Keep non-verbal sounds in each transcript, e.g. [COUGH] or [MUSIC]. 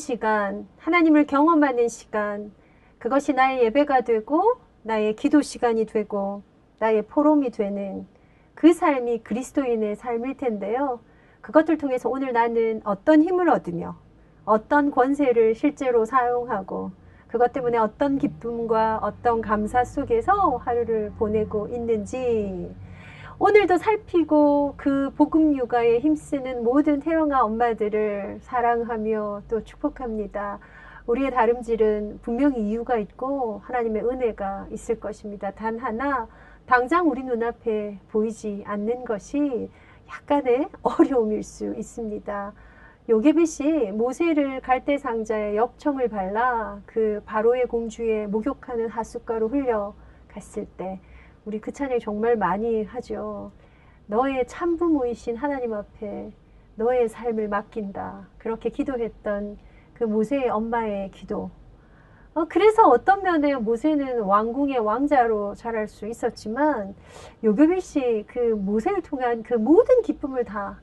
시간, 하나님을 경험하는 시간, 그것이 나의 예배가 되고, 나의 기도 시간이 되고, 나의 포럼이 되는 그 삶이 그리스도인의 삶일 텐데요. 그것들 통해서 오늘 나는 어떤 힘을 얻으며, 어떤 권세를 실제로 사용하고, 그것 때문에 어떤 기쁨과 어떤 감사 속에서 하루를 보내고 있는지, 오늘도 살피고 그 복음 육아에 힘쓰는 모든 태영아 엄마들을 사랑하며 또 축복합니다. 우리의 다름질은 분명히 이유가 있고 하나님의 은혜가 있을 것입니다. 단 하나 당장 우리 눈앞에 보이지 않는 것이 약간의 [LAUGHS] 어려움일 수 있습니다. 요게벳이 모세를 갈대 상자에 엽청을 발라 그 바로의 공주의 목욕하는 하숫가로 흘려 갔을 때 우리 그 찬양 정말 많이 하죠. 너의 참부모이신 하나님 앞에 너의 삶을 맡긴다. 그렇게 기도했던 그 모세의 엄마의 기도. 어, 그래서 어떤 면에 모세는 왕궁의 왕자로 자랄 수 있었지만 요교비 그 모세를 통한 그 모든 기쁨을 다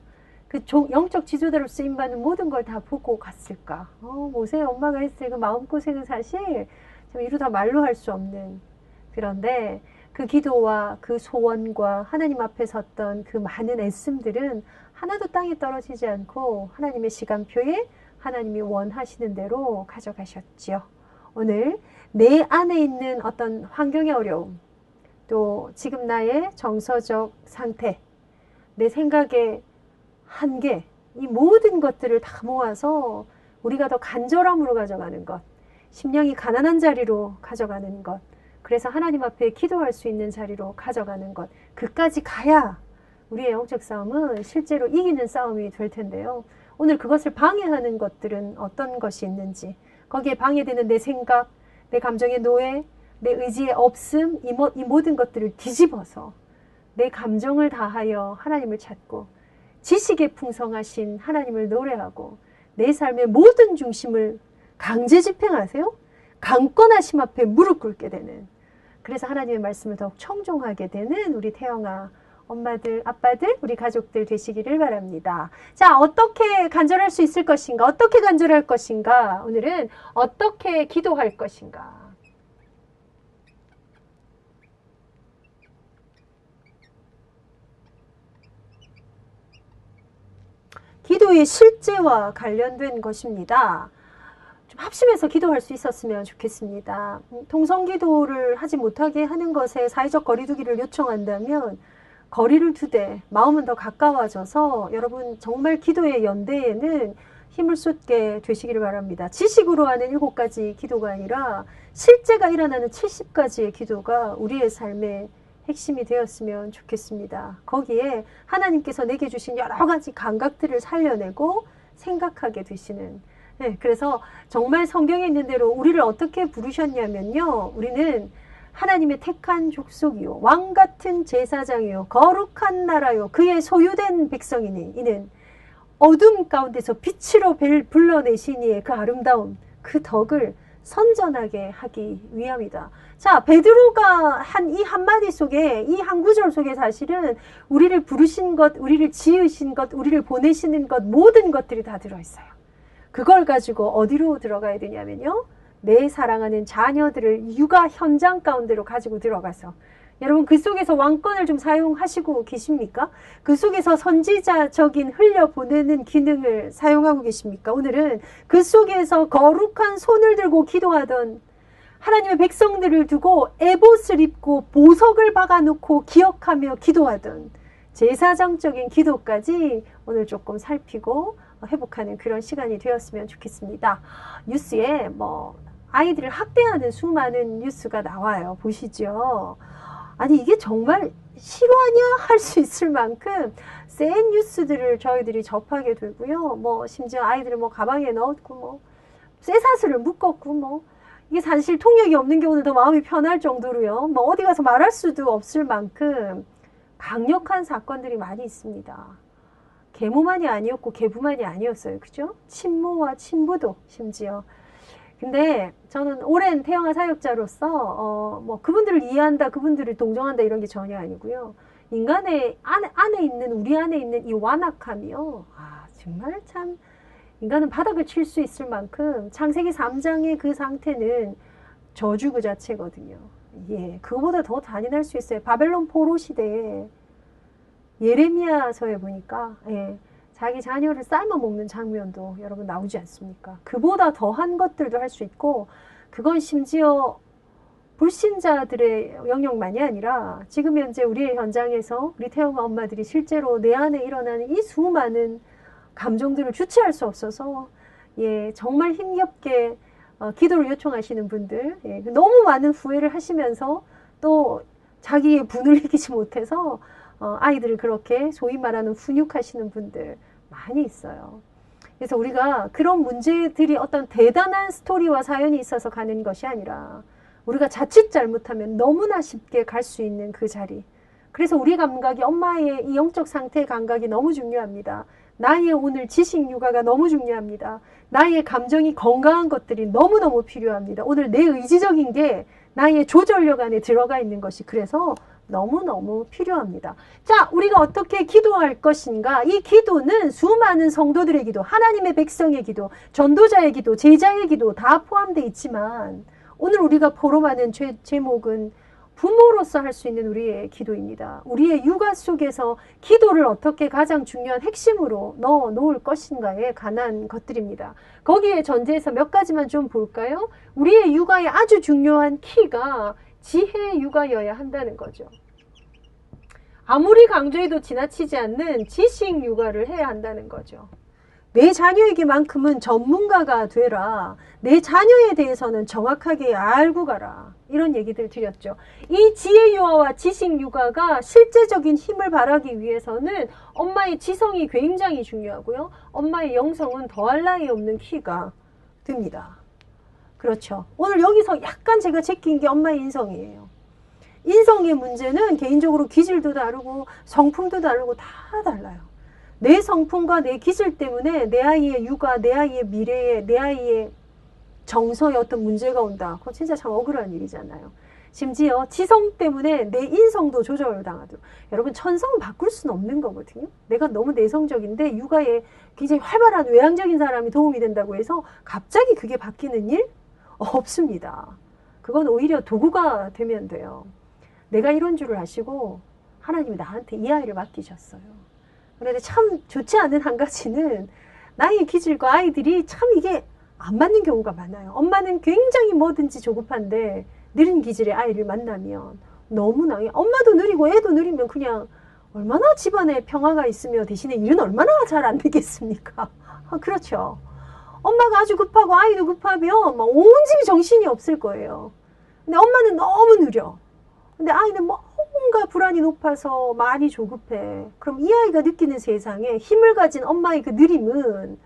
그 영적 지도자로 쓰임받는 모든 걸 다 보고 갔을까? 어, 모세의 엄마가 했을 그 마음고생은 사실 좀 이루다 말로 할 수 없는 그런데 그 기도와 그 소원과 하나님 앞에 섰던 그 많은 애씀들은 하나도 땅에 떨어지지 않고 하나님의 시간표에 하나님이 원하시는 대로 가져가셨지요. 오늘 내 안에 있는 어떤 환경의 어려움, 또 지금 나의 정서적 상태, 내 생각의 한계, 이 모든 것들을 다 모아서 우리가 더 간절함으로 가져가는 것, 심령이 가난한 자리로 가져가는 것, 그래서 하나님 앞에 기도할 수 있는 자리로 가져가는 것. 그까지 가야 우리의 영적 싸움은 실제로 이기는 싸움이 될 텐데요. 오늘 그것을 방해하는 것들은 어떤 것이 있는지, 거기에 방해되는 내 생각, 내 감정의 노예, 내 의지의 없음, 이, 모, 이 모든 것들을 뒤집어서 내 감정을 다하여 하나님을 찾고 지식에 풍성하신 하나님을 노래하고 내 삶의 모든 중심을 강제 집행하세요? 강권하심 앞에 무릎 꿇게 되는 그래서 하나님의 말씀을 더욱 청종하게 되는 우리 태영아 엄마들, 아빠들, 우리 가족들 되시기를 바랍니다. 자, 어떻게 간절할 수 있을 것인가? 어떻게 간절할 것인가? 오늘은 어떻게 기도할 것인가? 기도의 실제와 관련된 것입니다. 합심해서 기도할 수 있었으면 좋겠습니다. 통성 기도를 하지 못하게 하는 것에 사회적 거리두기를 요청한다면 거리를 두되 마음은 더 가까워져서 여러분 정말 기도의 연대에는 힘을 쏟게 되시기를 바랍니다. 지식으로 하는 일곱 가지 기도가 아니라 실제가 일어나는 70가지의 기도가 우리의 삶의 핵심이 되었으면 좋겠습니다. 거기에 하나님께서 내게 주신 여러 가지 감각들을 살려내고 생각하게 되시는 네, 그래서 정말 성경에 있는 대로 우리를 어떻게 부르셨냐면요. 우리는 하나님의 택한 족속이요. 왕 같은 제사장이요. 거룩한 나라요. 그의 소유된 백성이니. 이는 어둠 가운데서 빛으로 불러내시니의 그 아름다움, 그 덕을 선전하게 하기 위함이다. 자, 베드로가 한 이 한마디 속에, 이 한 구절 속에 사실은 우리를 부르신 것, 우리를 지으신 것, 우리를 보내시는 것, 모든 것들이 다 들어있어요. 그걸 가지고 어디로 들어가야 되냐면요. 내 사랑하는 자녀들을 육아 현장 가운데로 가지고 들어가서 여러분 그 속에서 왕권을 좀 사용하시고 계십니까? 그 속에서 선지자적인 흘려보내는 기능을 사용하고 계십니까? 오늘은 그 속에서 거룩한 손을 들고 기도하던 하나님의 백성들을 두고 에봇을 입고 보석을 박아놓고 기억하며 기도하던 제사장적인 기도까지 오늘 조금 살피고 회복하는 그런 시간이 되었으면 좋겠습니다. 뉴스에 뭐 아이들을 학대하는 수많은 뉴스가 나와요. 보시죠. 아니 이게 정말 실화냐 [LAUGHS] 할 수 있을 만큼 센 뉴스들을 저희들이 접하게 되고요. 뭐 심지어 아이들을 뭐 가방에 넣었고 뭐 쇠사슬을 묶었고 뭐 이게 사실 통역이 없는 경우는 더 마음이 편할 정도로요. 뭐 어디 가서 말할 수도 없을 만큼 강력한 사건들이 많이 있습니다. 계모만이 아니었고 계부만이 아니었어요. 그죠? 친모와 친부도 심지어. 근데 저는 오랜 태영아 사역자로서 어, 뭐 그분들을 이해한다, 그분들을 동정한다 이런 게 전혀 아니고요. 인간의 안에, 안에 있는 우리 안에 있는 이 완악함이요. 아 정말 참 인간은 바닥을 칠 수 있을 만큼 창세기 3장의 그 상태는 저주 그 자체거든요. 예, 그거보다 더 잔인할 수 있어요. 바벨론 포로 시대에 예레미야서에 보니까 예, 자기 자녀를 삶아 먹는 장면도 여러분 나오지 않습니까? 그보다 더한 것들도 할 수 있고 그건 심지어 불신자들의 영역만이 아니라 지금 현재 우리의 현장에서 우리 태영아 엄마들이 실제로 내 안에 일어나는 이 수많은 감정들을 주체할 수 없어서 예 정말 힘겹게 어, 기도를 요청하시는 분들 예, 너무 많은 후회를 하시면서 또 자기의 분을 [LAUGHS] 이기지 못해서 어, 아이들을 그렇게 소위 말하는 훈육하시는 분들 많이 있어요. 그래서 우리가 그런 문제들이 어떤 대단한 스토리와 사연이 있어서 가는 것이 아니라 우리가 자칫 잘못하면 너무나 쉽게 갈 수 있는 그 자리. 그래서 우리 감각이 엄마의 이 영적 상태의 감각이 너무 중요합니다. 나의 오늘 지식 육아가 너무 중요합니다. 나의 감정이 건강한 것들이 너무너무 필요합니다. 오늘 내 의지적인 게 나의 조절력 안에 들어가 있는 것이 그래서 너무너무 필요합니다. 자, 우리가 어떻게 기도할 것인가? 이 기도는 수많은 성도들의 기도, 하나님의 백성의 기도, 전도자의 기도, 제자의 기도 다 포함되어 있지만 오늘 우리가 포럼하는 죄, 제목은 부모로서 할 수 있는 우리의 기도입니다. 우리의 육아 속에서 기도를 어떻게 가장 중요한 핵심으로 넣어 놓을 것인가에 관한 것들입니다. 거기에 전제해서 몇 가지만 좀 볼까요? 우리의 육아의 아주 중요한 키가 지혜 육아여야 한다는 거죠. 아무리 강조해도 지나치지 않는 지식 육아를 해야 한다는 거죠. 내 자녀에게만큼은 전문가가 되라. 내 자녀에 대해서는 정확하게 알고 가라. 이런 얘기들 드렸죠. 이 지혜 유아와 지식 육아가 실제적인 힘을 발하기 위해서는 엄마의 지성이 굉장히 중요하고요. 엄마의 영성은 더할 나위 없는 키가 됩니다. 그렇죠. 오늘 여기서 약간 제가 제낀 게 엄마의 인성이에요. 인성의 문제는 개인적으로 기질도 다르고 성품도 다르고 다 달라요. 내 성품과 내 기질 때문에 내 아이의 육아, 내 아이의 미래에, 내 아이의 정서에 어떤 문제가 온다. 그건 진짜 참 억울한 일이잖아요. 심지어 지성 때문에 내 인성도 조절을 당하죠. 여러분 천성은 바꿀 수는 없는 거거든요. 내가 너무 내성적인데 육아에 굉장히 활발한 외향적인 사람이 도움이 된다고 해서 갑자기 그게 바뀌는 일 없습니다. 그건 오히려 도구가 되면 돼요. 내가 이런 줄을 아시고 하나님이 나한테 이 아이를 맡기셨어요. 그런데 참 좋지 않은 한 가지는 나의 기질과 아이들이 참 이게 안 맞는 경우가 많아요. 엄마는 굉장히 뭐든지 조급한데 느린 기질의 아이를 만나면 너무나 엄마도 느리고 애도 느리면 그냥 얼마나 집안에 평화가 있으며 대신에 일은 얼마나 잘 안 되겠습니까? [LAUGHS] 아, 그렇죠. 엄마가 아주 급하고 아이도 급하면 막 온 집이 정신이 없을 거예요. 근데 엄마는 너무 느려. 근데 아이는 뭔가 불안이 높아서 많이 조급해. 그럼 이 아이가 느끼는 세상에 힘을 가진 엄마의 그 느림은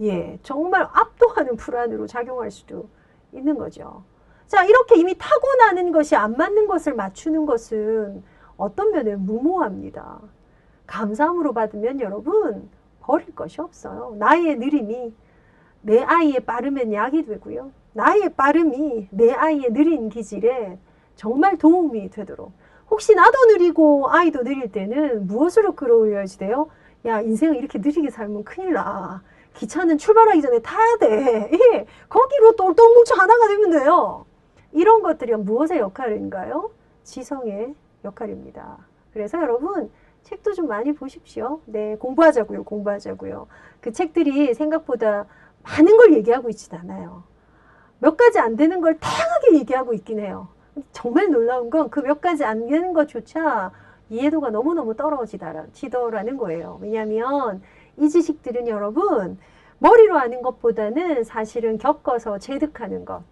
예, 정말 압도하는 불안으로 작용할 수도 있는 거죠. 자, 이렇게 이미 타고나는 것이 안 맞는 것을 맞추는 것은 어떤 면에 무모합니다. 감사함으로 받으면 여러분 버릴 것이 없어요. 나의 느림이 내 아이의 빠르면 약이 되고요. 나의 빠름이 내 아이의 느린 기질에 정말 도움이 되도록. 혹시 나도 느리고 아이도 느릴 때는 무엇으로 끌어올려야지 돼요? 야, 인생을 이렇게 느리게 살면 큰일 나. 기차는 출발하기 전에 타야 돼. [LAUGHS] 예, 거기로 똘똘 뭉쳐 하나가 되면 돼요. 이런 것들이 무엇의 역할인가요? 지성의 역할입니다. 그래서 여러분, 책도 좀 많이 보십시오. 네, 공부하자고요, 공부하자고요. 그 책들이 생각보다 많은 걸 얘기하고 있진 않아요. 몇 가지 안 되는 걸 다양하게 얘기하고 있긴 해요. 정말 놀라운 건 그 몇 가지 안 되는 것조차 이해도가 너무너무 떨어지더라는 거예요. 왜냐하면 이 지식들은 여러분 머리로 아는 것보다는 사실은 겪어서 체득하는 것.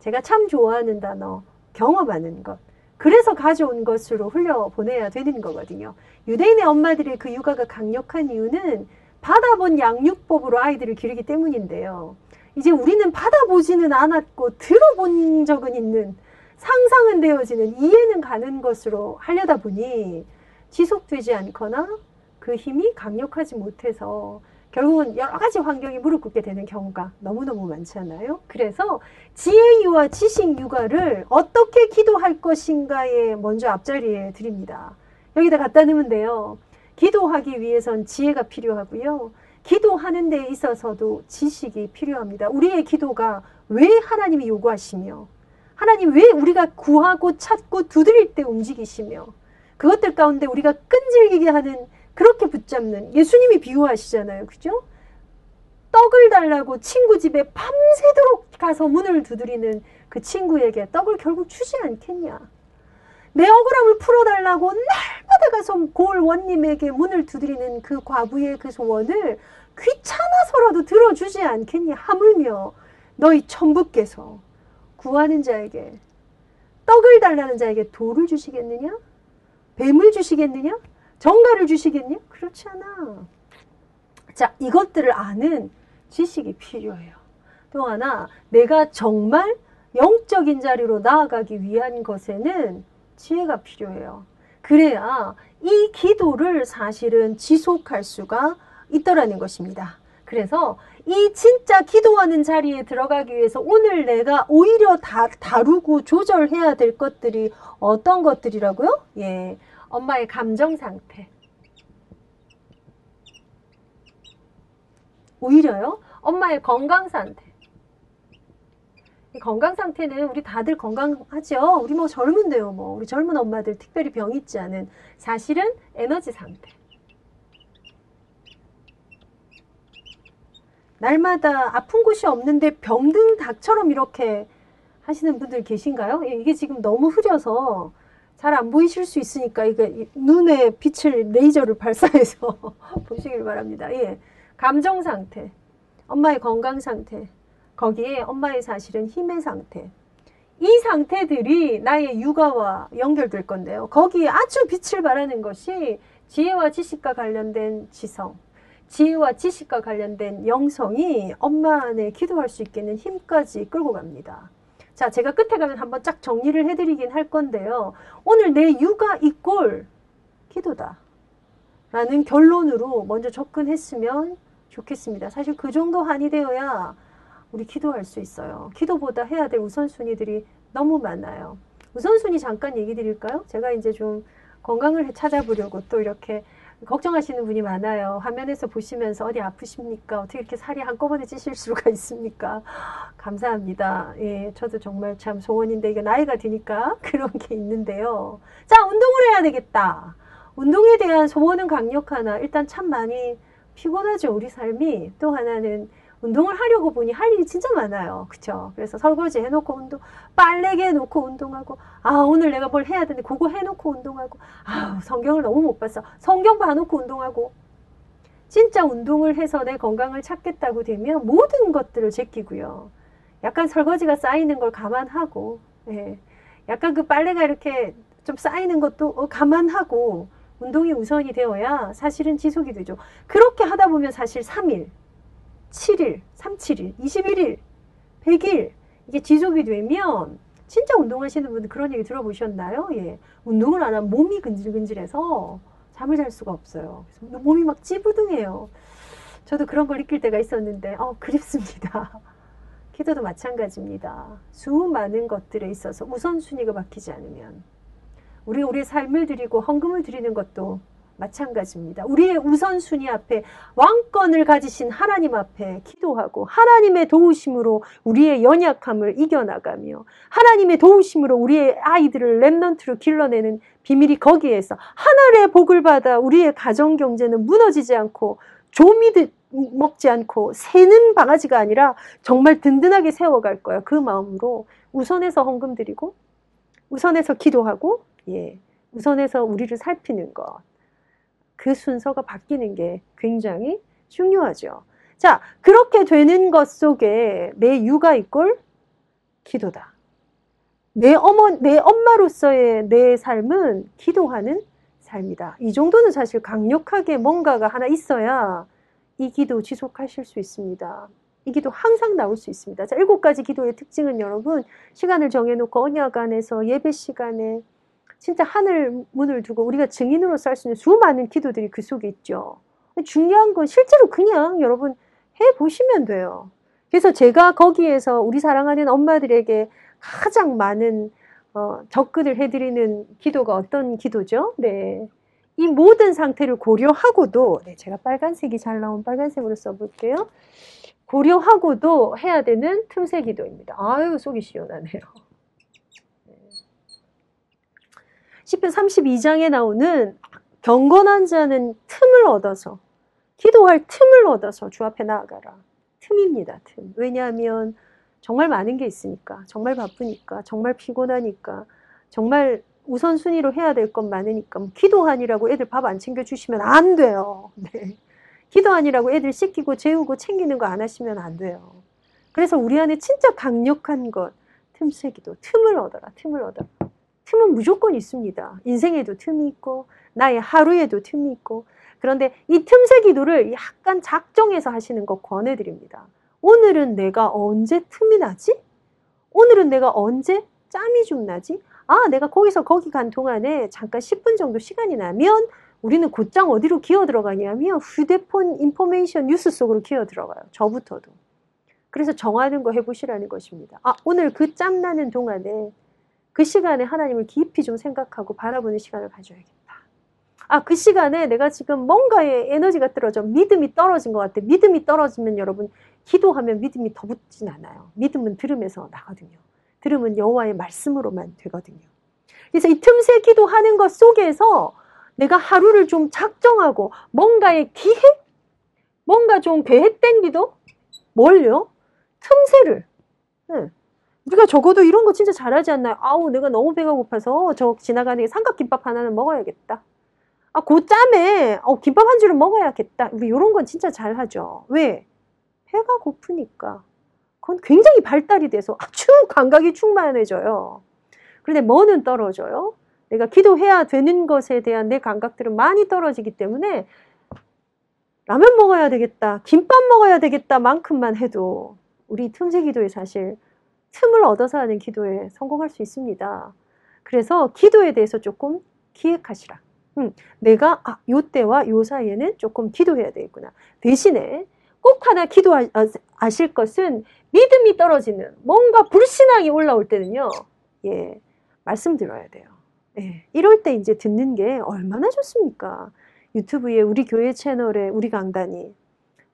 제가 참 좋아하는 단어 경험하는 것. 그래서 가져온 것으로 흘려보내야 되는 거거든요. 유대인의 엄마들의 그 육아가 강력한 이유는 받아본 양육법으로 아이들을 기르기 때문인데요. 이제 우리는 받아보지는 않았고 들어본 적은 있는 상상은 되어지는 이해는 가는 것으로 하려다 보니 지속되지 않거나 그 힘이 강력하지 못해서 결국은 여러 가지 환경이 무릎 꿇게 되는 경우가 너무너무 많잖아요. 그래서 지혜유와 지식 육아를 어떻게 기도할 것인가에 먼저 앞자리에 드립니다. 여기다 갖다 넣으면 돼요. 기도하기 위해선 지혜가 필요하고요. 기도하는 데 있어서도 지식이 필요합니다. 우리의 기도가 왜 하나님이 요구하시며 하나님 왜 우리가 구하고 찾고 두드릴 때 움직이시며 그것들 가운데 우리가 끈질기게 하는 그렇게 붙잡는 예수님이 비유하시잖아요. 그죠? 떡을 달라고 친구 집에 밤새도록 가서 문을 두드리는 그 친구에게 떡을 결국 주지 않겠냐. 내 억울함을 풀어달라고 날마다 가서 골 원님에게 문을 두드리는 그 과부의 그 소원을 귀찮아서라도 들어주지 않겠냐. 하물며 너희 천부께서 구하는 자에게 떡을 달라는 자에게 돌을 주시겠느냐? 뱀을 주시겠느냐? 정가를 주시겠냐? 그렇지 않아. 자, 이것들을 아는 지식이 필요해요. 또 하나, 내가 정말 영적인 자리로 나아가기 위한 것에는 지혜가 필요해요. 그래야 이 기도를 사실은 지속할 수가 있더라는 것입니다. 그래서 이 진짜 기도하는 자리에 들어가기 위해서 오늘 내가 오히려 다, 다루고 조절해야 될 것들이 어떤 것들이라고요? 예. 엄마의 감정 상태. 오히려요. 엄마의 건강 상태. 건강 상태는 우리 다들 건강하죠. 우리 뭐 젊은데요. 뭐 우리 젊은 엄마들 특별히 병 있지 않은 사실은 에너지 상태. 날마다 아픈 곳이 없는데 병든 닭처럼 이렇게 하시는 분들 계신가요? 예, 이게 지금 너무 흐려서 잘 안 보이실 수 있으니까 이게 눈에 빛을 레이저를 [LAUGHS] 발사해서 [LAUGHS] 보시길 바랍니다. 예. 감정 상태, 엄마의 건강 상태, 거기에 엄마의 사실은 힘의 상태. 이 상태들이 나의 육아와 연결될 건데요. 거기에 아주 빛을 발하는 것이 지혜와 지식과 관련된 지성, 지혜와 지식과 관련된 영성이 엄마 안에 기도할 수 있게는 힘까지 끌고 갑니다. 자, 제가 끝에 가면 한번 쫙 정리를 해드리긴 할 건데요. 오늘 내 육아 이꼴 기도다. 라는 결론으로 먼저 접근했으면 좋겠습니다. 사실 그 정도 한이 되어야 우리 기도할 수 있어요. 기도보다 해야 될 우선순위들이 너무 많아요. 우선순위 잠깐 얘기 드릴까요? 제가 이제 좀 건강을 찾아보려고 또 이렇게 걱정하시는 분이 많아요. 화면에서 보시면서 어디 아프십니까? 어떻게 이렇게 살이 한꺼번에 찌실 수가 있습니까? 감사합니다. 예, 저도 정말 참 소원인데 이게 나이가 드니까 [LAUGHS] 그런 게 있는데요. 자, 운동을 해야 되겠다. 운동에 대한 소원은 강력하나 일단 참 많이 피곤하죠. 우리 삶이. 또 하나는 운동을 하려고 보니 할 일이 진짜 많아요. 그쵸? 그래서 설거지 해놓고 운동, 빨래개 해놓고 운동하고, 아, 오늘 내가 뭘 해야 되는데 그거 해놓고 운동하고, 아 성경을 너무 못 봤어. 성경 봐놓고 운동하고. 진짜 운동을 해서 내 건강을 찾겠다고 되면 모든 것들을 제끼고요. 약간 설거지가 쌓이는 걸 감안하고, 예. 약간 그 빨래가 이렇게 좀 쌓이는 것도 어, 감안하고, 운동이 우선이 되어야 사실은 지속이 되죠. 그렇게 하다 보면 사실 3일, 7일, 3, 7일, 21일, 100일 이게 지속이 되면 진짜 운동하시는 분들 그런 얘기 들어보셨나요? 예. 운동을 안 하면 몸이 근질근질해서 잠을 잘 수가 없어요. 몸이 막 찌부둥해요. 저도 그런 걸 느낄 때가 있었는데, 어, 그립습니다. [LAUGHS] 기도도 마찬가지입니다. 수많은 것들에 있어서 우선순위가 바뀌지 않으면 우리 우리의 삶을 드리고 헌금을 드리는 것도 마찬가지입니다. 우리의 우선순위 앞에 왕권을 가지신 하나님 앞에 기도하고 하나님의 도우심으로 우리의 연약함을 이겨나가며 하나님의 도우심으로 우리의 아이들을 랩넌트로 길러내는 비밀이 거기에서 하늘의 복을 받아 우리의 가정 경제는 무너지지 않고 조미 먹지 않고 새는 바가지가 아니라 정말 든든하게 세워갈 거야. 그 마음으로 우선해서 헌금 드리고 우선해서 기도하고 예. 우선해서 우리를 살피는 것. 그 순서가 바뀌는 게 굉장히 중요하죠. 자, 그렇게 되는 것 속에 내 육아 이꼴 기도다. 내 어머, 내 엄마로서의 내 삶은 기도하는 삶이다. 이 정도는 사실 강력하게 뭔가가 하나 있어야 이 기도 지속하실 수 있습니다. 이 기도 항상 나올 수 있습니다. 자, 일곱 가지 기도의 특징은 여러분, 시간을 정해놓고 언약 안에서 예배 시간에 진짜 하늘 문을 두고 우리가 증인으로 살수 있는 수많은 기도들이 그 속에 있죠. 중요한 건 실제로 그냥 여러분 해 보시면 돼요. 그래서 제가 거기에서 우리 사랑하는 엄마들에게 가장 많은 어, 접근을 해드리는 기도가 어떤 기도죠? 네. 이 모든 상태를 고려하고도 네, 제가 빨간색이 잘 나온 빨간색으로 써볼게요. 고려하고도 해야 되는 틈새 기도입니다. 아유 속이 시원하네요. 10편 32장에 나오는 경건한 자는 틈을 얻어서 기도할 틈을 얻어서 주 앞에 나아가라. 틈입니다. 틈. 왜냐하면 정말 많은 게 있으니까 정말 바쁘니까 정말 피곤하니까 정말 우선순위로 해야 될 건 많으니까 뭐 기도하니라고 애들 밥 안 챙겨주시면 안 돼요. [LAUGHS] 네. 기도하니라고 애들 씻기고 재우고 챙기는 거 안 하시면 안 돼요. 그래서 우리 안에 진짜 강력한 것 틈새 기도 틈을 얻어라 틈을 얻어라 틈은 무조건 있습니다. 인생에도 틈이 있고 나의 하루에도 틈이 있고 그런데 이 틈새 기도를 약간 작정해서 하시는 거 권해드립니다. 오늘은 내가 언제 틈이 나지? 오늘은 내가 언제 짬이 좀 나지? 아, 내가 거기서 거기 간 동안에 잠깐 10분 정도 시간이 나면 우리는 곧장 어디로 기어 들어가냐면 휴대폰 인포메이션 뉴스 속으로 기어 들어가요. 저부터도. 그래서 정하는 거 해보시라는 것입니다. 아, 오늘 그 짬나는 동안에 그 시간에 하나님을 깊이 좀 생각하고 바라보는 시간을 가져야겠다. 아, 그 시간에 내가 지금 뭔가에 에너지가 떨어져 믿음이 떨어진 것 같아. 믿음이 떨어지면 여러분 기도하면 믿음이 더 붙진 않아요. 믿음은 들음에서 나거든요. 들음은 여호와의 말씀으로만 되거든요. 그래서 이 틈새 기도하는 것 속에서 내가 하루를 좀 작정하고 뭔가의 기획? 뭔가 좀 계획된 기도? 뭘요? 틈새를. 네. 우리가 적어도 이런 거 진짜 잘하지 않나요? 아우, 내가 너무 배가 고파서 저 지나가는 삼각김밥 하나는 먹어야겠다. 아, 고짬에, 어, 김밥 한 줄은 먹어야겠다. 우리 이런 건 진짜 잘하죠. 왜? 배가 고프니까. 그건 굉장히 발달이 돼서 아주 감각이 충만해져요. 그런데 뭐는 떨어져요? 내가 기도해야 되는 것에 대한 내 감각들은 많이 떨어지기 때문에 라면 먹어야 되겠다, 김밥 먹어야 되겠다 만큼만 해도 우리 틈새 기도에 사실 틈을 얻어서 하는 기도에 성공할 수 있습니다. 그래서 기도에 대해서 조금 기획하시라. 음, 내가 아, 요 때와 요 사이에는 조금 기도해야 되겠구나. 대신에 꼭 하나 기도하실 것은 믿음이 떨어지는 뭔가 불신앙이 올라올 때는요. 예, 말씀드려야 돼요. 예, 이럴 때 이제 듣는 게 얼마나 좋습니까? 유튜브에 우리 교회 채널에 우리 강단이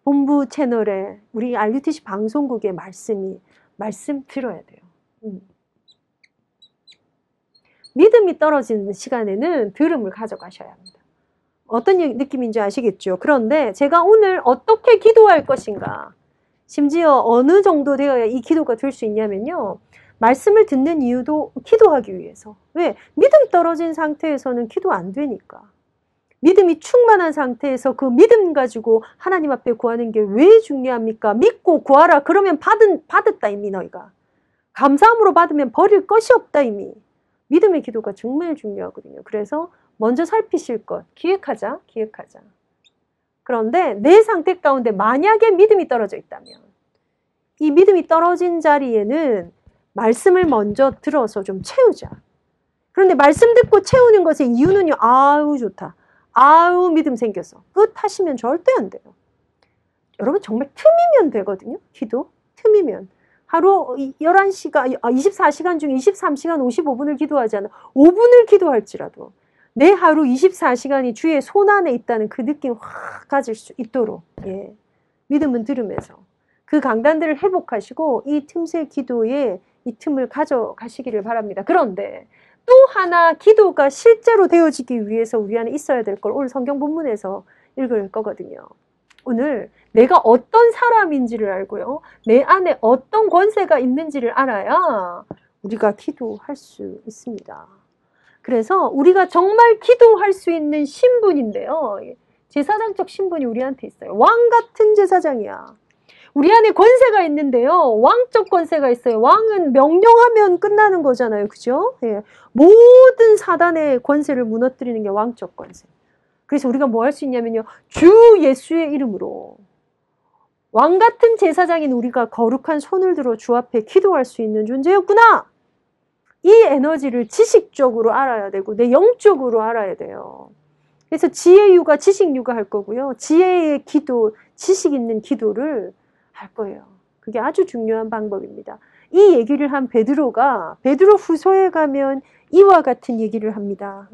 본부 채널에 우리 RUTC 방송국의 말씀이 말씀 들어야 돼요. 음. 믿음이 떨어지는 시간에는 들음을 가져가셔야 합니다. 어떤 느낌인지 아시겠죠? 그런데 제가 오늘 어떻게 기도할 것인가? 심지어 어느 정도 되어야 이 기도가 될 수 있냐면요. 말씀을 듣는 이유도 기도하기 위해서. 왜? 믿음 떨어진 상태에서는 기도 안 되니까. 믿음이 충만한 상태에서 그 믿음 가지고 하나님 앞에 구하는 게 왜 중요합니까? 믿고 구하라. 그러면 받은, 받았다, 이미 너희가. 감사함으로 받으면 버릴 것이 없다, 이미. 믿음의 기도가 정말 중요하거든요. 그래서 먼저 살피실 것, 기획하자, 기획하자. 그런데 내 상태 가운데 만약에 믿음이 떨어져 있다면 이 믿음이 떨어진 자리에는 말씀을 먼저 들어서 좀 채우자. 그런데 말씀 듣고 채우는 것의 이유는요. 아우 좋다. 아우 믿음 생겼어. 끝 하시면 절대 안 돼요. 여러분 정말 틈이면 되거든요. 기도 틈이면. 하루 11시간, 24시간 중 23시간 55분을 기도하지 않아 5분을 기도할지라도 내 하루 24시간이 주의 손 안에 있다는 그 느낌 확 가질 수 있도록 예. 믿음은 들으면서 그 강단들을 회복하시고 이 틈새 기도에 이 틈을 가져가시기를 바랍니다. 그런데 또 하나 기도가 실제로 되어지기 위해서 우리 안에 있어야 될 걸 오늘 성경 본문에서 읽을 거거든요. 오늘 내가 어떤 사람인지를 알고요. 내 안에 어떤 권세가 있는지를 알아야 우리가 기도할 수 있습니다. 그래서 우리가 정말 기도할 수 있는 신분인데요. 제사장적 신분이 우리한테 있어요. 왕 같은 제사장이야. 우리 안에 권세가 있는데요. 왕적 권세가 있어요. 왕은 명령하면 끝나는 거잖아요. 그죠? 예. 모든 사단의 권세를 무너뜨리는 게 왕적 권세. 그래서 우리가 뭐 할 수 있냐면요. 주 예수의 이름으로 왕 같은 제사장인 우리가 거룩한 손을 들어 주 앞에 기도할 수 있는 존재였구나. 이 에너지를 지식적으로 알아야 되고 내 영적으로 알아야 돼요. 그래서 지혜유가 지식유가 할 거고요. 지혜의 기도, 지식 있는 기도를 할 거예요. 그게 아주 중요한 방법입니다. 이 얘기를 한 베드로가 베드로 후서에 가면 이와 같은 얘기를 합니다.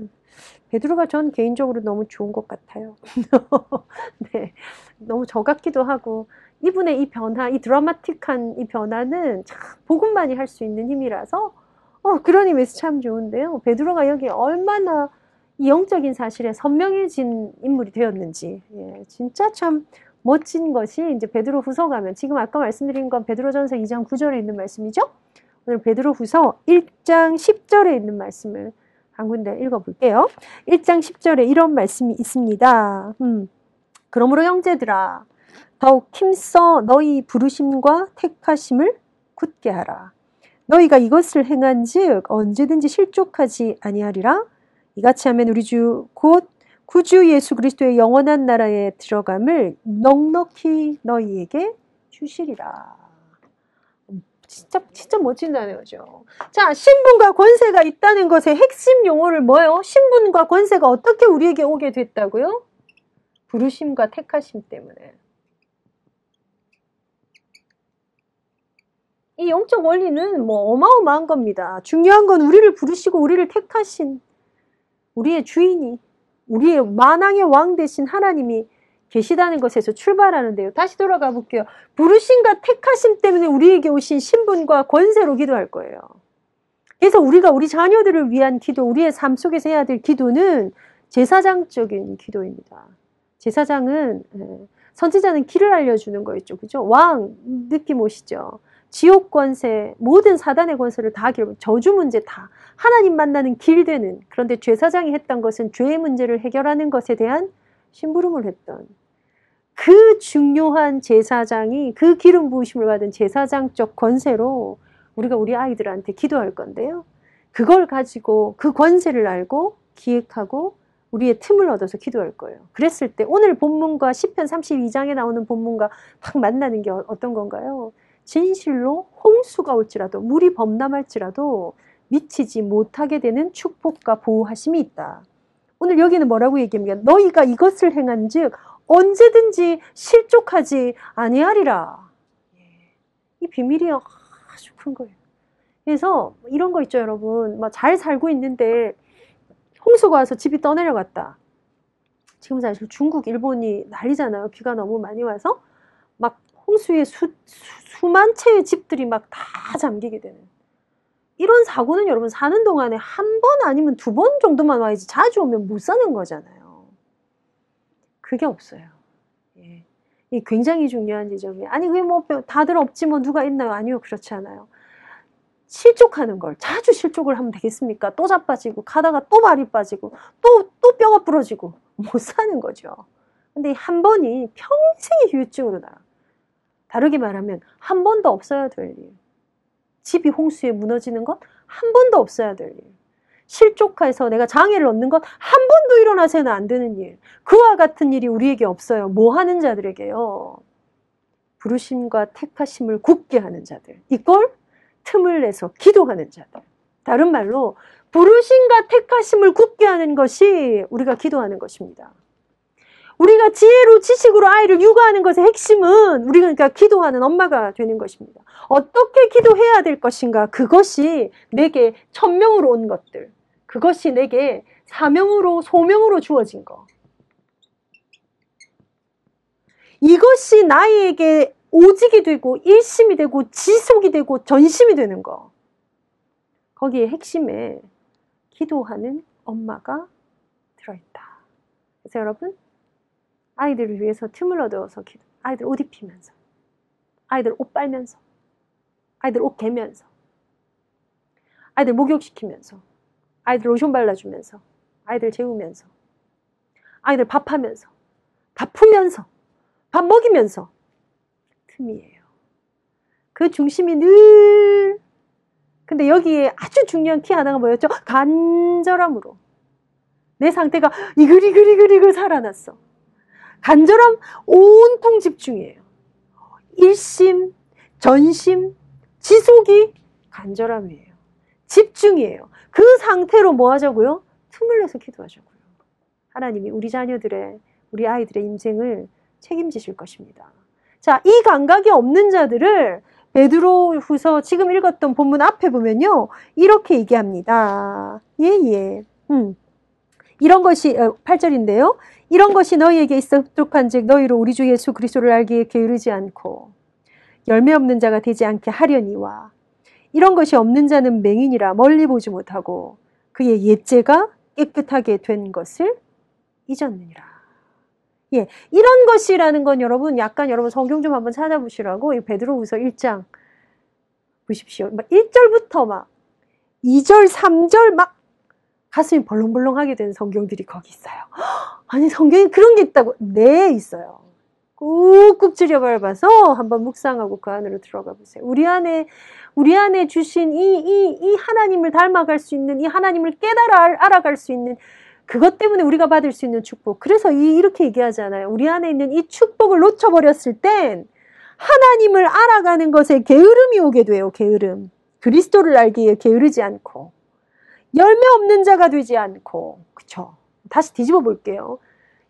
베드로가 전 개인적으로 너무 좋은 것 같아요. [LAUGHS] 네, 너무 저 같기도 하고 이분의 이 변화, 이 드라마틱한 이 변화는 참 복음만이 할 수 있는 힘이라서 어, 그런 의미에서 참 좋은데요. 베드로가 여기 얼마나 이 영적인 사실에 선명해진 인물이 되었는지 예, 진짜 참 멋진 것이 이제 베드로 후서 가면 지금 아까 말씀드린 건 베드로전서 2장 9절에 있는 말씀이죠. 오늘 베드로 후서 1장 10절에 있는 말씀을 한 군데 읽어볼게요. 1장 10절에 이런 말씀이 있습니다. 음, 그러므로 형제들아 더욱 힘써 너희 부르심과 택하심을 굳게 하라. 너희가 이것을 행한즉 언제든지 실족하지 아니하리라. 이같이 하면 우리 주 곧 구주 예수 그리스도의 영원한 나라에 들어감을 넉넉히 너희에게 주시리라. 진짜 진짜 멋진 단어죠. 자, 신분과 권세가 있다는 것의 핵심 용어를 뭐예요? 신분과 권세가 어떻게 우리에게 오게 됐다고요? 부르심과 택하심 때문에. 이 영적 원리는 뭐 어마어마한 겁니다. 중요한 건 우리를 부르시고 우리를 택하신 우리의 주인이 우리의 만왕의 왕 대신 하나님이 계시다는 것에서 출발하는데요. 다시 돌아가 볼게요. 부르심과 택하심 때문에 우리에게 오신 신분과 권세로 기도할 거예요. 그래서 우리가 우리 자녀들을 위한 기도, 우리의 삶 속에서 해야 될 기도는 제사장적인 기도입니다. 제사장은 예, 선지자는 길을 알려주는 거였죠. 그죠? 왕 느낌 오시죠? 지옥 권세, 모든 사단의 권세를 다 기록, 저주 문제 다 하나님 만나는 길 되는 그런데 제사장이 했던 것은 죄의 문제를 해결하는 것에 대한 심부름을 했던 그 중요한 제사장이 그 기름 부으심을 받은 제사장적 권세로 우리가 우리 아이들한테 기도할 건데요. 그걸 가지고 그 권세를 알고 기획하고 우리의 틈을 얻어서 기도할 거예요. 그랬을 때 오늘 본문과 10편 32장에 나오는 본문과 딱 만나는 게 어떤 건가요? 진실로 홍수가 올지라도 물이 범람할지라도 미치지 못하게 되는 축복과 보호하심이 있다. 오늘 여기는 뭐라고 얘기합니까? 너희가 이것을 행한즉 언제든지 실족하지 아니하리라. 이 비밀이 아주 큰 거예요. 그래서 이런 거 있죠, 여러분. 잘 살고 있는데 홍수가 와서 집이 떠내려갔다. 지금 사실 중국, 일본이 난리잖아요. 비가 너무 많이 와서 막 홍수에 수, 수, 만 채의 집들이 막 다 잠기게 되는. 이런 사고는 여러분 사는 동안에 한 번 아니면 두 번 정도만 와야지 자주 오면 못 사는 거잖아요. 그게 없어요. 예. 이 굉장히 중요한 지점이에요. 아니, 그게 뭐 다들 없지 뭐 누가 있나요? 아니요. 그렇지 않아요. 실족하는 걸 자주 실족을 하면 되겠습니까? 또 자빠지고 가다가 또 발이 빠지고 또 또 뼈가 부러지고 못 사는 거죠. 근데 한 번이 평생의 후유증으로 나. 다르게 말하면 한 번도 없어야 될 일. 집이 홍수에 무너지는 것 한 번도 없어야 될 일. 실족해서 내가 장애를 얻는 것 한 번도 일어나서는 안 되는 일. 그와 같은 일이 우리에게 없어요. 뭐 하는 자들에게요? 부르심과 택하심을 굳게 하는 자들. 이걸 틈을 내서 기도하는 자들. 다른 말로 부르심과 택하심을 굳게 하는 것이 우리가 기도하는 것입니다. 우리가 지혜로 지식으로 아이를 육아하는 것의 핵심은 우리가 그러니까 기도하는 엄마가 되는 것입니다. 어떻게 기도해야 될 것인가? 그것이 내게 천명으로 온 것들. 그것이 내게 사명으로 소명으로 주어진 것. 이것이 나에게 오직이 되고 일심이 되고 지속이 되고 전심이 되는 거. 거기에 핵심에 기도하는 엄마가 들어있다. 그래서 여러분 아이들을 위해서 틈을 얻어서 기도. 아이들 옷 입히면서, 아이들 옷 빨면서, 아이들 옷 개면서, 아이들 목욕시키면서, 아이들 로션 발라주면서, 아이들 재우면서, 아이들 밥하면서, 밥 푸면서, 밥 먹이면서. 틈이에요. 그 중심이 늘. 근데 여기에 아주 중요한 키 하나가 뭐였죠? 간절함으로. 내 상태가 이글이글이글이글 살아났어. 간절함 온통 집중이에요. 일심, 전심, 지속이 간절함이에요. 집중이에요. 그 상태로 뭐 하자고요? 틈을 내서 기도하자고요. 하나님이 우리 자녀들의, 우리 아이들의 인생을 책임지실 것입니다. 자, 이 감각이 없는 자들을 베드로 후서 지금 읽었던 본문 앞에 보면요. 이렇게 얘기합니다. 예, 예. 음. 이런 것이 8절인데요. 어, 이런 것이 너희에게 있었족한즉 너희로 우리 주 예수 그리스도를 알기에 게으르지 않고 열매 없는 자가 되지 않게 하려니와 이런 것이 없는 자는 맹인이라 멀리 보지 못하고 그의 옛죄가 깨끗하게 된 것을 잊었느니라. 예, 이런 것이라는 건 여러분 약간 여러분 성경 좀 한번 찾아보시라고 이 베드로후서 1장 보십시오. 막 1절부터 막 2절, 3절 막 가슴이 벌렁벌렁하게 된 성경들이 거기 있어요. [GASPS] 아니 성경에 그런 게 있다고? 네, 있어요. 꾹꾹 찌려 밟아서 한번 묵상하고 그 안으로 들어가 보세요. 우리 안에 우리 안에 주신 이 이 이 하나님을 닮아갈 수 있는 이 하나님을 깨달아 알아갈 수 있는 그것 때문에 우리가 받을 수 있는 축복. 그래서 이, 이렇게 얘기하잖아요. 우리 안에 있는 이 축복을 놓쳐버렸을 땐 하나님을 알아가는 것에 게으름이 오게 돼요. 게으름. 그리스도를 알기에 게으르지 않고 열매 없는 자가 되지 않고 그쵸? 다시 뒤집어 볼게요.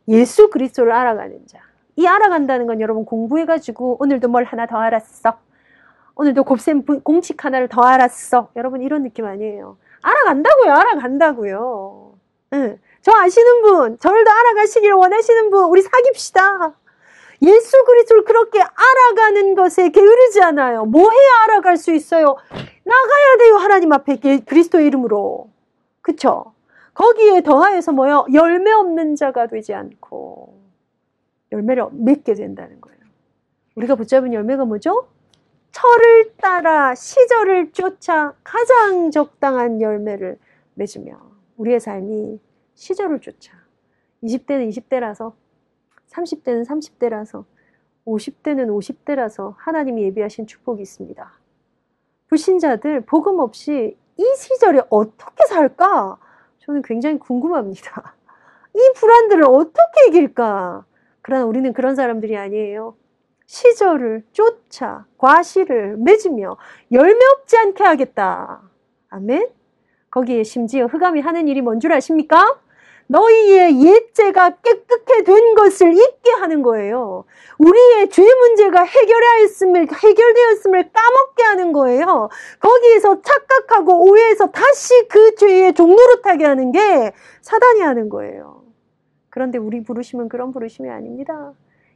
예수 그리스도를 알아가는 자. 이 알아간다는 건 여러분 공부해가지고 오늘도 뭘 하나 더 알았어. 오늘도 곱셈 공식 하나를 더 알았어. 여러분 이런 느낌 아니에요. 알아간다고요. 알아간다고요. 응. 저 아시는 분, 저를 더 알아가시기를 원하시는 분, 우리 사깁시다. 예수 그리스도를 그렇게 알아가는 것에 게으르지 않아요. 뭐 해야 알아갈 수 있어요? 나가야 돼요. 하나님 앞에 그리스도의 이름으로. 그쵸? 거기에 더하여서 뭐요? 열매 없는 자가 되지 않고 열매를 맺게 된다는 거예요. 우리가 붙잡은 열매가 뭐죠? 철을 따라 시절을 쫓아 가장 적당한 열매를 맺으며 우리의 삶이 시절을 쫓아 20대는 20대라서 30대는 30대라서 50대는 50대라서 하나님이 예비하신 축복이 있습니다. 불신자들 복음 없이 이 시절에 어떻게 살까? 저는 굉장히 궁금합니다. [LAUGHS] 이 불안들을 어떻게 이길까? 그러나 우리는 그런 사람들이 아니에요. 시절을 쫓아 과실을 맺으며 열매 없지 않게 하겠다. 아멘. 거기에 심지어 흑암이 하는 일이 뭔 줄 아십니까? 너희의 옛죄가 깨끗해 된 것을 잊게 하는 거예요. 우리의 죄 문제가 해결하였음을, 해결되었음을 까먹게 하는 거예요. 거기에서 착각하고 오해해서 다시 그 죄의 타게 하는 게 사단이 하는 거예요. 그런데 우리 부르심은 그런 부르심이 아닙니다.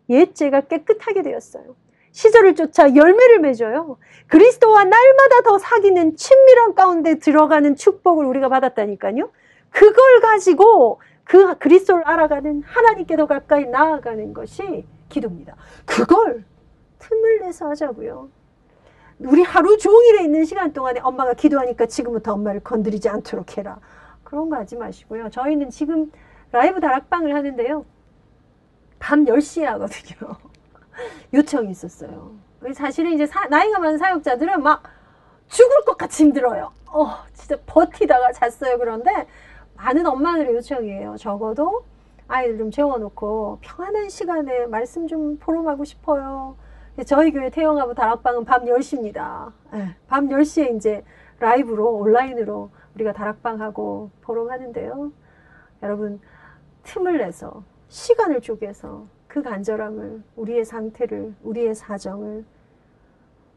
옛죄가 깨끗하게 되었어요. 시절을 쫓아 열매를 맺어요. 그리스도와 날마다 더 사귀는 친밀한 가운데 들어가는 축복을 우리가 받았다니까요. 그걸 가지고 그 그리스도를 알아가는 하나님께 더 가까이 나아가는 것이 기도입니다. 그걸 틈을 내서 하자고요. 우리 하루 종일에 있는 시간 동안에 엄마가 기도하니까 지금부터 엄마를 건드리지 않도록 해라. 그런 거 하지 마시고요. 저희는 지금 라이브 다락방을 하는데요. 밤 10시에 하거든요. [LAUGHS] 요청이 있었어요. 사실은 이제 사, 나이가 많은 사역자들은 막 죽을 것 같이 힘들어요. 어, 진짜 버티다가 잤어요. 그런데 많은 엄마들의 요청이에요. 적어도 아이들 좀 재워놓고 평안한 시간에 말씀 좀 포럼하고 싶어요. 저희 교회 태영아부 다락방은 밤 10시입니다. 네, 밤 10시에 이제 라이브로 온라인으로 우리가 다락방하고 포럼하는데요. 여러분 틈을 내서 시간을 쪼개서 그 간절함을 우리의 상태를 우리의 사정을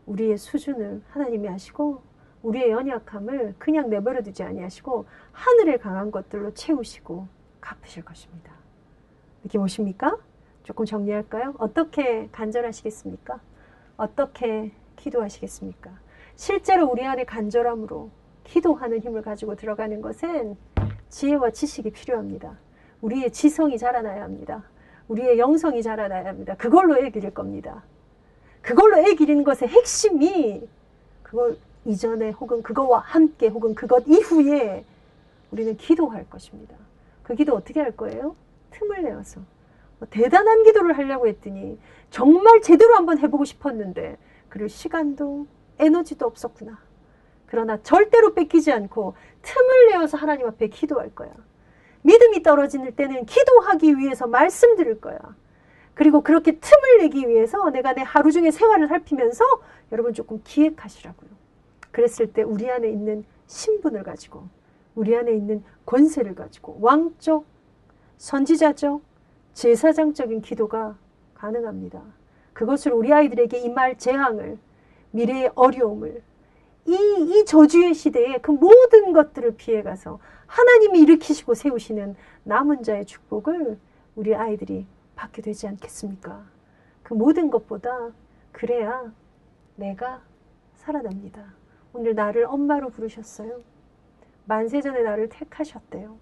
우리의 수준을 하나님이 하시고 우리의 연약함을 그냥 내버려 두지 아니하시고 하늘에 강한 것들로 채우시고 갚으실 것입니다. 느낌 오십니까? 조금 정리할까요? 어떻게 간절하시겠습니까? 어떻게 기도하시겠습니까? 실제로 우리 안에 간절함으로 기도하는 힘을 가지고 들어가는 것은 지혜와 지식이 필요합니다. 우리의 지성이 자라나야 합니다. 우리의 영성이 자라나야 합니다. 그걸로 애 기를 겁니다. 그걸로 애 기리는 것의 핵심이 그걸 이전에 혹은 그거와 함께 혹은 그것 이후에 우리는 기도할 것입니다. 그 기도 어떻게 할 거예요? 틈을 내어서. 뭐 대단한 기도를 하려고 했더니 정말 제대로 한번 해보고 싶었는데 그럴 시간도 에너지도 없었구나. 그러나 절대로 뺏기지 않고 틈을 내어서 하나님 앞에 기도할 거야. 믿음이 떨어지는 때는 기도하기 위해서 말씀 드릴 거야. 그리고 그렇게 틈을 내기 위해서 내가 내 하루 중에 생활을 살피면서 여러분 조금 기획하시라고요. 그랬을 때 우리 안에 있는 신분을 가지고 우리 안에 있는 권세를 가지고 왕적, 선지자적, 제사장적인 기도가 가능합니다. 그것을 우리 아이들에게 이말 재앙을 미래의 어려움을 이, 이 저주의 시대에 그 모든 것들을 피해가서 하나님이 일으키시고 세우시는 남은 자의 축복을 우리 아이들이 받게 되지 않겠습니까? 그 모든 것보다 그래야 내가 살아납니다. 오늘 나를 엄마로 부르셨어요. 만세 전에 나를 택하셨대요.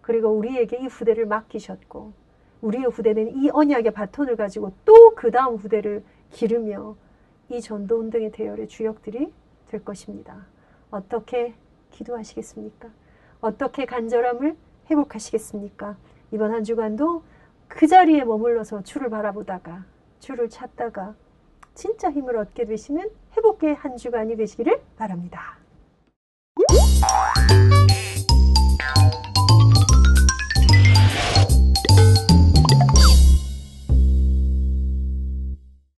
그리고 우리에게 이 후대를 맡기셨고 우리의 후대는 이 언약의 바톤을 가지고 또 그 다음 후대를 기르며 이 전도 운동의 대열의 주역들이 될 것입니다. 어떻게 기도하시겠습니까? 어떻게 간절함을 회복하시겠습니까? 이번 한 주간도 그 자리에 머물러서 주를 바라보다가 주를 찾다가 진짜 힘을 얻게 되시는 회복의 한 주간이 되시기를 바랍니다.